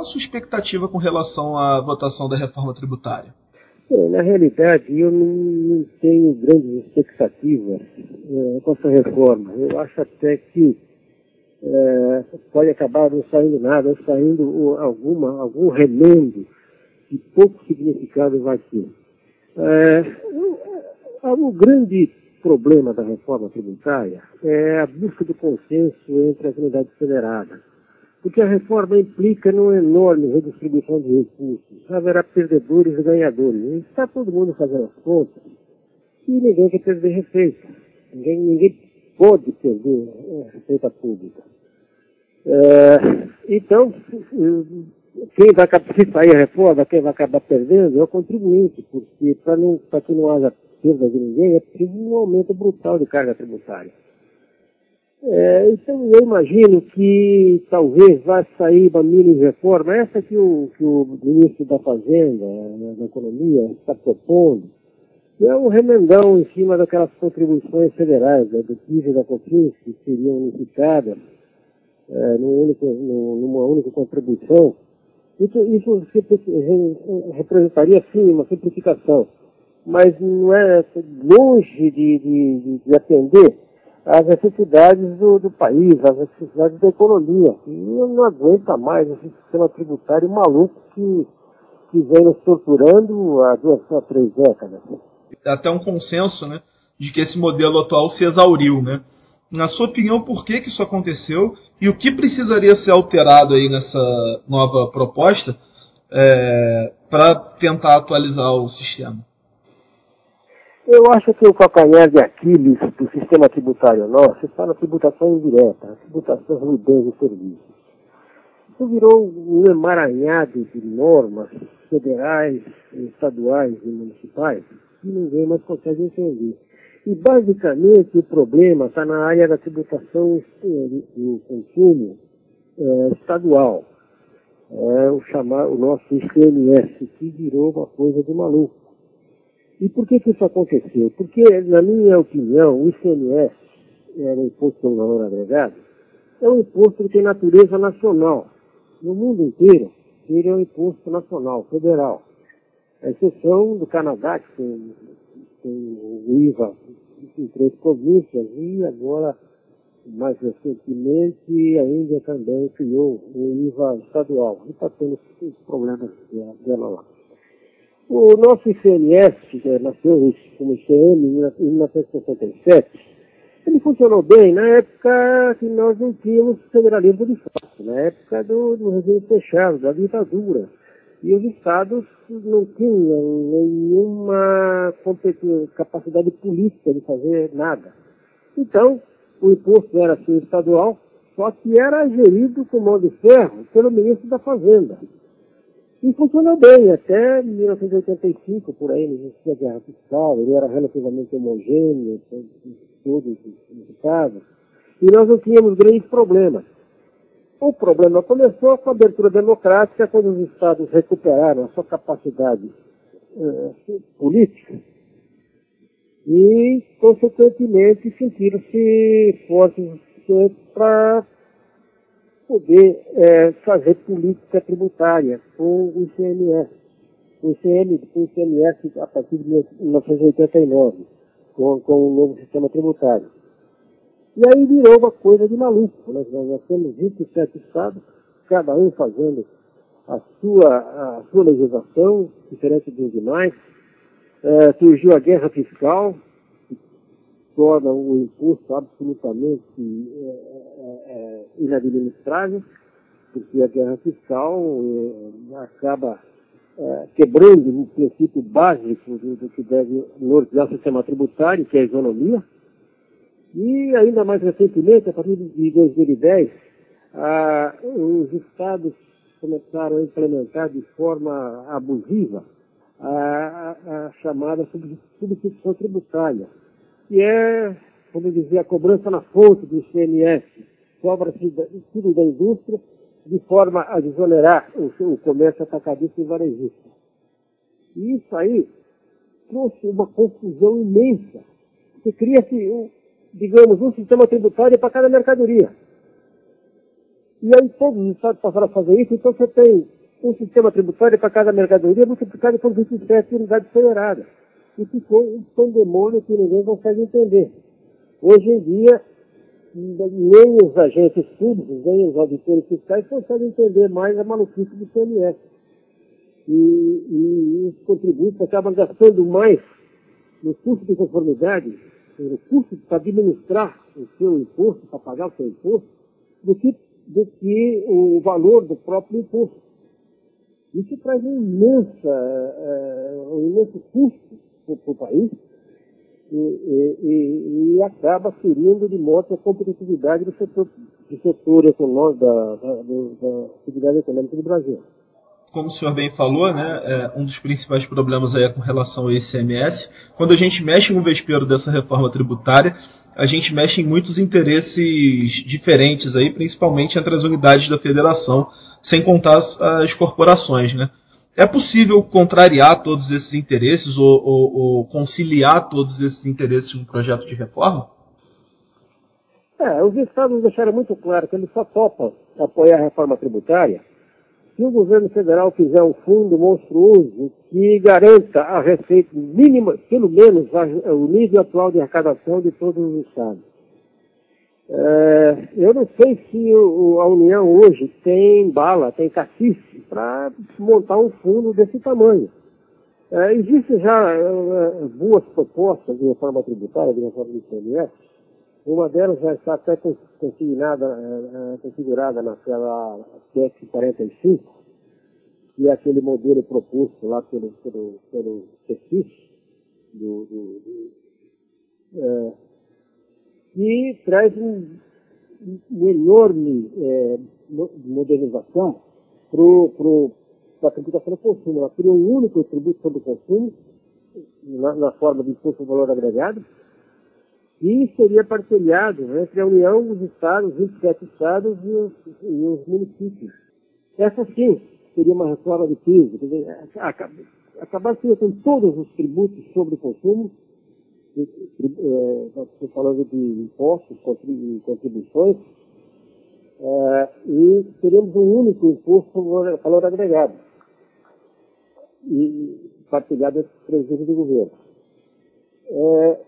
Qual a sua expectativa com relação à votação da reforma tributária? na realidade, eu não, não, tenho grandes expectativas é, com essa reforma. Eu acho até que é, pode acabar não saindo nada, saindo alguma, algum remendo que pouco significado vai ter. É, o grande problema da reforma tributária é a busca do consenso entre as unidades federadas porque a reforma implica numa enorme redistribuição de recursos. Haverá perdedores e ganhadores. Está todo mundo fazendo as contas e ninguém quer perder receita. Ninguém, ninguém pode perder é, receita pública. É, então, quem vai se sair a reforma, quem vai acabar perdendo é o contribuinte, porque para que não haja perda de ninguém é preciso um aumento brutal de carga tributária. É, então eu imagino que talvez vá sair uma mini reforma, essa que o, que o ministro da Fazenda, né, da Economia, está propondo, é um remendão em cima daquelas contribuições federais, né, do e da COFINS, que seriam unificadas é, num único, numa única contribuição. Isso, isso representaria sim uma simplificação, mas não é longe de, de, de atender as necessidades do, do, país, as necessidades da economia. E não aguenta mais esse sistema tributário maluco que, que vem nos torturando há duas ou três décadas. Até um consenso né, de que esse modelo atual se exauriu. Né? Na sua opinião, por que, que isso aconteceu e o que precisaria ser alterado aí nessa nova proposta é, para tentar atualizar o sistema? Eu acho que o calcanhar de Aquiles do sistema tributário nosso está na tributação indireta, a tributação de bens e serviços. Isso virou um emaranhado de normas federais, estaduais e municipais que ninguém mais consegue entender. E basicamente o problema está na área da tributação do consumo é, estadual. É o, chamar, o nosso ICMS, que virou uma coisa de maluco. E por que, que isso aconteceu? Porque, na minha opinião, o ICMS, é, o Imposto sobre Valor Agregado, é um imposto que tem natureza nacional. No mundo inteiro, ele é um imposto nacional, federal. A exceção do Canadá, que tem, tem o IVA em três províncias, e agora, mais recentemente, a Índia também criou o IVA estadual. E está tendo problemas dela lá. O nosso ICMS, que nasceu como ICM em 1967, ele funcionou bem na época que nós não tínhamos federalismo de fato, na época do, do regime fechado, da ditadura. E os estados não tinham nenhuma capacidade política de fazer nada. Então, o imposto era assim estadual, só que era gerido com mão de ferro pelo ministro da Fazenda. E funcionou bem, até 1985, por aí, não existia guerra fiscal, ele era relativamente homogêneo, todos os estados, e nós não tínhamos grandes problemas. O problema começou com a abertura democrática, quando os estados recuperaram a sua capacidade uh, política e, consequentemente, sentiram-se fortes para poder é, fazer política tributária com o ICMS. O, ICM, o ICMS a partir de 1989, com, com o novo sistema tributário. E aí virou uma coisa de maluco. Né? Nós, temos 27 estados, cada um fazendo a sua, a sua legislação, diferente dos demais. É, surgiu a guerra fiscal, torna o imposto absolutamente é, inadministrável, porque a guerra fiscal é, acaba é, quebrando o princípio básico do, do, que deve nortear o sistema tributário, que é a isonomia. E ainda mais recentemente, a partir de 2010, a, os estados começaram a implementar de forma abusiva a, a, a chamada substituição tributária que é, como dizia, a cobrança na fonte do ICMS, cobra-se tudo da indústria, de forma a desonerar o, comércio atacadista e varejista. E isso aí trouxe uma confusão imensa, que cria-se, digamos, um sistema tributário para cada mercadoria. E aí todos os estados passaram a fazer isso, então você tem um sistema tributário para cada mercadoria multiplicado por 27 unidades federadas. E ficou um pandemônio que ninguém consegue entender. Hoje em dia, nem os agentes públicos, nem os auditores fiscais conseguem entender mais a maluquice do CMS. E, e os contribuintes acabam gastando mais no custo de conformidade, no custo para administrar o seu imposto, para pagar o seu imposto, do que, do que o valor do próprio imposto. Isso traz um, imensa, é, um imenso custo para o país e, e, e, acaba ferindo de modo a competitividade do setor, do setor econômico, da, da, da atividade econômica do Brasil. Como o senhor bem falou, né, é, um dos principais problemas aí é com relação ao ICMS. Quando a gente mexe no vespeiro dessa reforma tributária, a gente mexe em muitos interesses diferentes aí, principalmente entre as unidades da federação, sem contar as, as corporações, né? É possível contrariar todos esses interesses ou, ou, ou conciliar todos esses interesses em um projeto de reforma? É, os estados deixaram muito claro que eles só topam apoiar a reforma tributária se o governo federal fizer um fundo monstruoso que garanta a receita mínima, pelo menos o nível atual de arrecadação de todos os estados. É, eu não sei se o, a União hoje tem bala, tem cacife para montar um fundo desse tamanho. É, Existem já é, boas propostas de reforma tributária, de reforma do ICMS. Uma delas já está até configurada, é, é, configurada naquela PEC 45, que é aquele modelo proposto lá pelo, pelo, pelo do, do, do que traz um, uma enorme é, modernização para a tributação do consumo. Ela cria um único tributo sobre o consumo, na, na forma de imposto de valor agregado, e seria partilhado entre a União, os estados, 27 estados e os, e os municípios. Essa sim seria uma reforma de piso, acabar com todos os tributos sobre o consumo estou falando de impostos contribuições, é, e teremos um único imposto sobre valor agregado, e partilhado entre os presidentes do governo. É,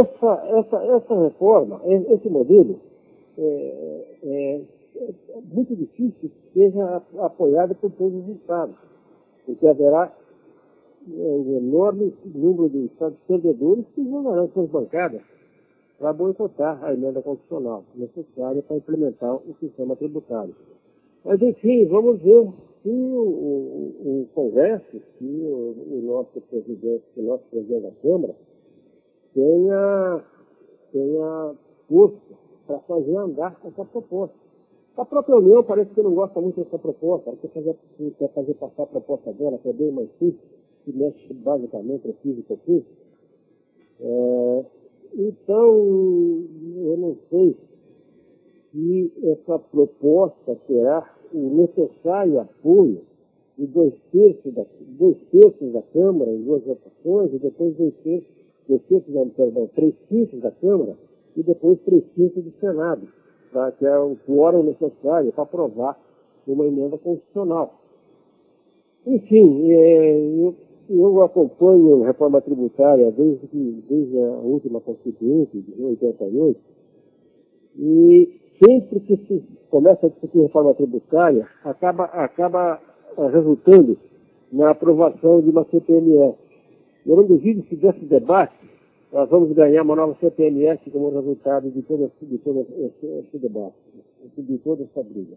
essa, essa, essa reforma, esse modelo, é, é, é muito difícil que seja apoiado por todos os estados, porque haverá um enorme número de estados perdedores que jogarão suas bancadas para boicotar a emenda constitucional necessária para implementar o sistema tributário. Mas, enfim, vamos ver se o, o, o Congresso, se o, o, nosso presidente, o nosso presidente da Câmara, tenha, tenha força para fazer andar essa proposta. A própria União parece que não gosta muito dessa proposta, quer fazer, quer fazer passar a proposta dela, que é bem mais simples, que mexe basicamente é física aqui. É, então, eu não sei se essa proposta terá o necessário apoio de dois terços da, dois terços da Câmara em duas votações, e depois dois terços, dois terços, não, perdão, três quintos da Câmara, e depois três quintos do Senado, tá? que é o quórum necessário para aprovar uma emenda constitucional. Enfim, é, eu eu acompanho a reforma tributária desde, desde a última Constituinte, de 88, e sempre que se começa a discutir reforma tributária, acaba, acaba eh, resultando na aprovação de uma CPMS. Eu não duvido que desse debate nós vamos ganhar uma nova CPMS como resultado de todo, de todo esse, esse debate, de toda essa briga.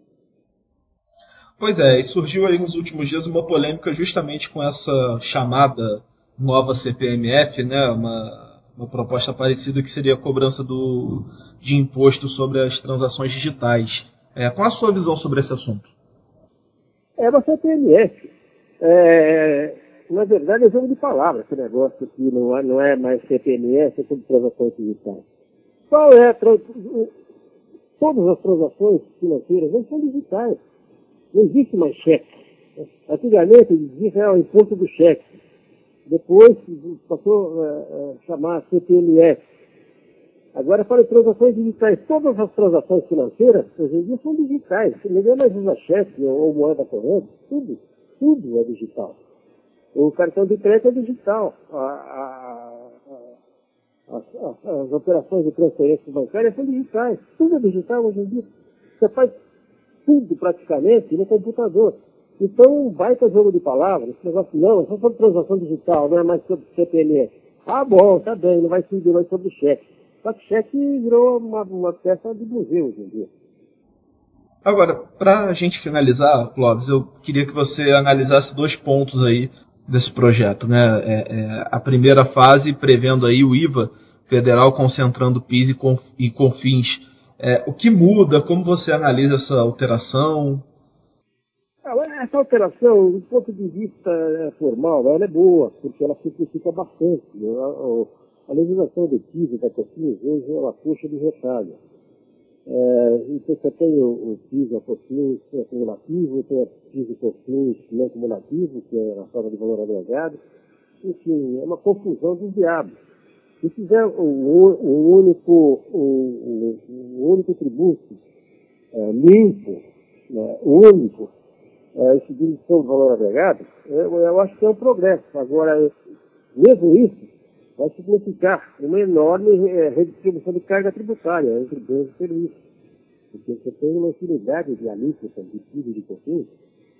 Pois é, e surgiu aí nos últimos dias uma polêmica justamente com essa chamada nova CPMF, né? Uma, uma proposta parecida que seria a cobrança do, de imposto sobre as transações digitais. É, qual a sua visão sobre esse assunto? É uma CPMF. É, na verdade, é jogo de palavras esse negócio aqui, não é, não é mais CPMF, é sobre transações digitais. Qual é a Todas as transações financeiras não são digitais. Não existe mais cheque. Antigamente dizia o imposto do cheque. Depois passou a é, é, chamar CPMF. Agora, para transações digitais, todas as transações financeiras hoje em dia são digitais. Ninguém mais usa cheque ou moeda corrente, tudo, tudo é digital. O cartão de crédito é digital. A, a, a, as, as, operações de transferência bancária são digitais. Tudo é digital hoje em dia. Você faz tudo praticamente no computador. Então, um baita jogo de palavras, esse negócio, não, é só sobre transação digital, não é mais sobre CPMS. Ah, bom, tá bem, não vai seguir mais sobre cheque. Só que cheque virou uma, uma peça de museu hoje em dia. Agora, para a gente finalizar, Clóvis, eu queria que você analisasse dois pontos aí desse projeto. Né? É, é, a primeira fase prevendo aí o IVA federal concentrando PIS e, conf, e CONFINS. É, o que muda? Como você analisa essa alteração? Essa alteração, do ponto de vista é, formal, ela é boa, porque ela simplifica bastante. Né? A, a legislação do PIS e da COFINS hoje é uma coxa de retalho. É, então você tem o, o e a COFINS acumulativo, tem o PIS e COFINS não acumulativo, que é a forma de valor agregado. Enfim, é uma confusão dos diabos. Se fizer o, o único, o, o, único tributo é, limpo, né, único, é, esse diminuição do valor agregado, eu, eu, acho que é um progresso. Agora, mesmo isso, vai significar uma enorme é, redistribuição de carga tributária entre bens e serviços. Porque você tem uma infinidade de alíquotas de PIB de COFINS,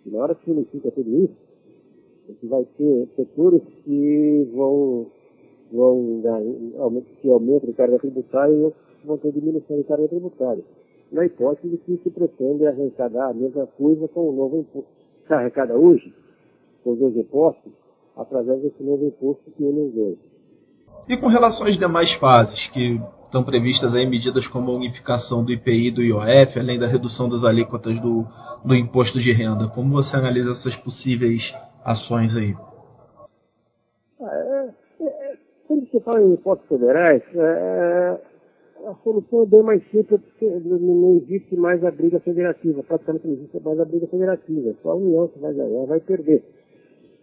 e na hora que unifica tudo isso, você vai ter setores que vão, vão que aumentam de carga tributária e outros vão ter diminuição de carga tributária na hipótese que se pretende arrecadar a mesma coisa com o novo imposto. Se arrecada hoje, com dois impostos, através desse novo imposto que os dois. E com relação às demais fases, que estão previstas aí medidas como a unificação do IPI e do IOF, além da redução das alíquotas do, do imposto de renda, como você analisa essas possíveis ações aí? Ah, é, é, é, quando se fala em impostos federais, é, a solução é bem mais simples, porque não existe mais a briga federativa, praticamente não existe mais a briga federativa, só a União que vai ganhar, vai perder.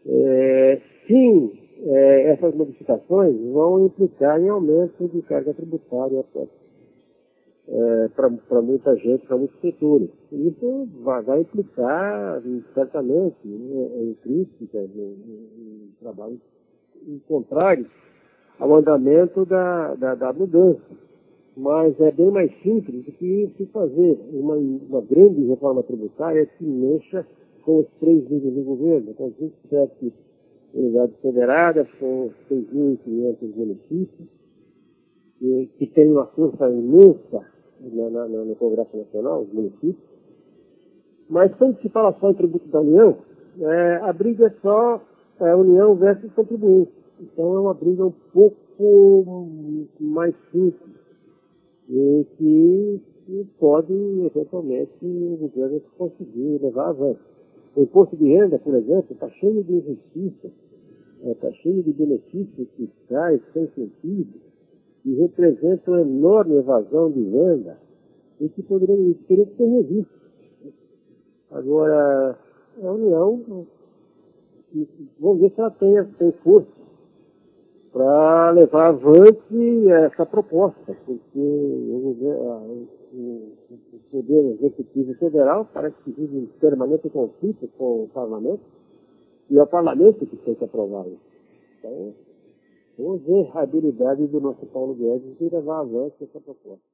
É, sim, é, essas modificações vão implicar em aumento de carga tributária é, para muita gente, para muitos setores. Isso vai, vai implicar, certamente, em, em críticas, em, em contrários ao andamento da, da, da mudança mas é bem mais simples do que se fazer uma, uma grande reforma tributária que mexa com os três níveis do governo, com as 27 unidades federadas, com 6.500 municípios, que, que tem uma força imensa na, na, no Congresso Nacional, os municípios. Mas quando se fala só em tributo da União, é, a briga é só é, União versus contribuinte. Então é uma briga um pouco mais simples e que, que pode, eventualmente, o governo conseguir levar avante. O imposto de renda, por exemplo, está cheio de injustiça, está é, cheio de benefícios fiscais sem sentido, e representam enorme evasão de renda, e que poderiam ter que ser revistos. Agora, a União, vamos ver se ela tem, tem força para levar avante essa proposta, porque o, o, o Poder Executivo Federal parece que vive em permanente conflito com o Parlamento, e é o Parlamento que tem que aprovar isso. Então, vamos ver a habilidade do nosso Paulo Guedes de levar avante essa proposta.